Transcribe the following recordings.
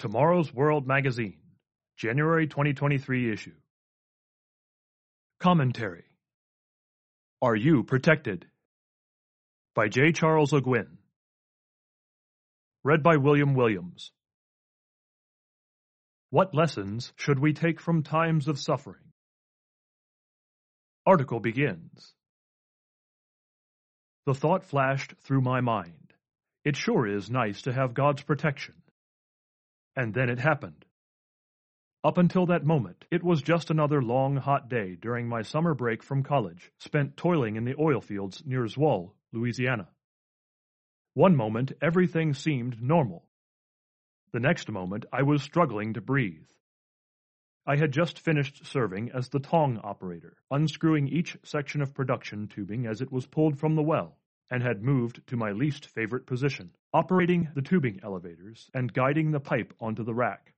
Tomorrow's World Magazine, January 2023 issue. Commentary Are You Protected? By J. Charles Le Guin. Read by William Williams. What lessons should we take from times of suffering? Article begins. The thought flashed through my mind. It sure is nice to have God's protection. And then it happened. Up until that moment, it was just another long, hot day during my summer break from college, spent toiling in the oil fields near Zwolle, Louisiana. One moment, everything seemed normal. The next moment, I was struggling to breathe. I had just finished serving as the tong operator, unscrewing each section of production tubing as it was pulled from the well and had moved to my least favorite position, operating the tubing elevators and guiding the pipe onto the rack.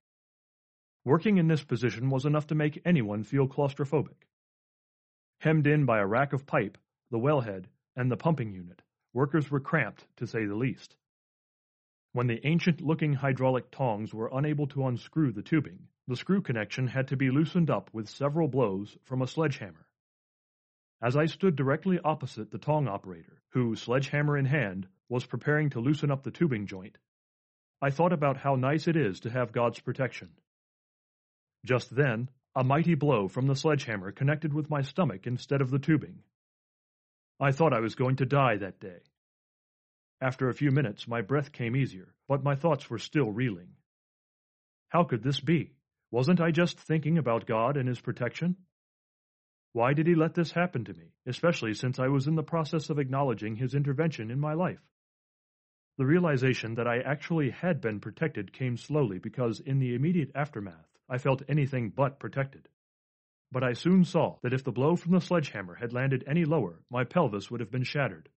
Working in this position was enough to make anyone feel claustrophobic. Hemmed in by a rack of pipe, the wellhead, and the pumping unit, workers were cramped, to say the least. When the ancient-looking hydraulic tongs were unable to unscrew the tubing, the screw connection had to be loosened up with several blows from a sledgehammer. As I stood directly opposite the tong operator, who, sledgehammer in hand, was preparing to loosen up the tubing joint, I thought about how nice it is to have God's protection. Just then, a mighty blow from the sledgehammer connected with my stomach instead of the tubing. I thought I was going to die that day. After a few minutes, my breath came easier, but my thoughts were still reeling. How could this be? Wasn't I just thinking about God and His protection? Why did he let this happen to me, especially since I was in the process of acknowledging his intervention in my life? The realization that I actually had been protected came slowly because in the immediate aftermath I felt anything but protected. But I soon saw that if the blow from the sledgehammer had landed any lower, my pelvis would have been shattered.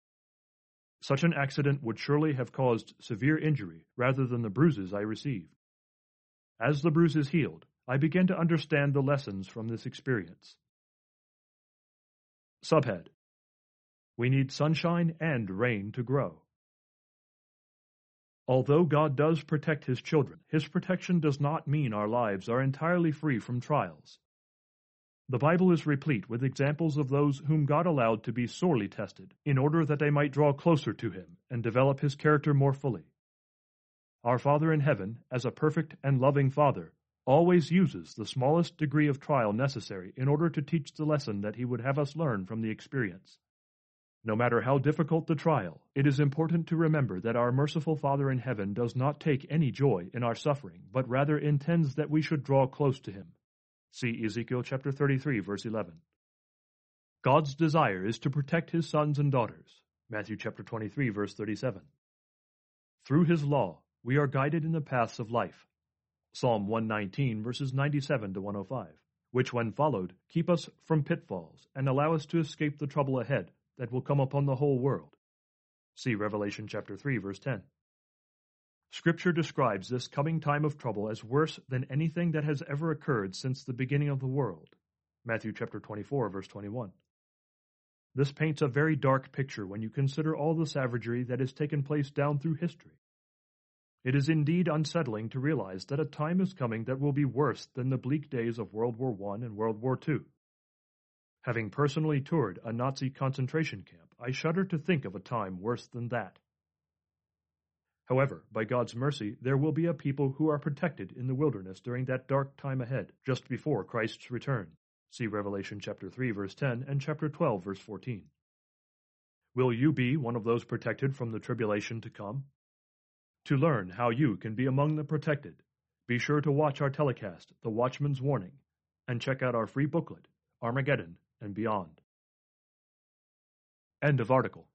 Such an accident would surely have caused severe injury rather than the bruises I received. As the bruises healed, I began to understand the lessons from this experience. Subhead We need sunshine and rain to grow. Although God does protect His children, His protection does not mean our lives are entirely free from trials. The Bible is replete with examples of those whom God allowed to be sorely tested, in order that they might draw closer to Him and develop His character more fully. Our Father in heaven, as a perfect and loving Father, always uses the smallest degree of trial necessary in order to teach the lesson that he would have us learn from the experience. No matter how difficult the trial, it is important to remember that our merciful Father in heaven does not take any joy in our suffering, but rather intends that we should draw close to him. See Ezekiel chapter 33 verse 11. God's desire is to protect his sons and daughters. Matthew chapter 23 verse 37. Through his law, we are guided in the paths of life. Psalm 119, verses 97 to 105, which, when followed, keep us from pitfalls and allow us to escape the trouble ahead that will come upon the whole world. See Revelation chapter 3, verse 10. Scripture describes this coming time of trouble as worse than anything that has ever occurred since the beginning of the world. Matthew chapter 24, verse 21. This paints a very dark picture when you consider all the savagery that has taken place down through history. It is indeed unsettling to realize that a time is coming that will be worse than the bleak days of World War I and World War II. Having personally toured a Nazi concentration camp, I shudder to think of a time worse than that. However, by God's mercy, there will be a people who are protected in the wilderness during that dark time ahead, just before Christ's return. See Revelation chapter 3 verse 10 and chapter 12 verse 14. Will you be one of those protected from the tribulation to come? To learn how you can be among the protected, be sure to watch our telecast, The Watchman's Warning, and check out our free booklet, Armageddon and Beyond. End of article.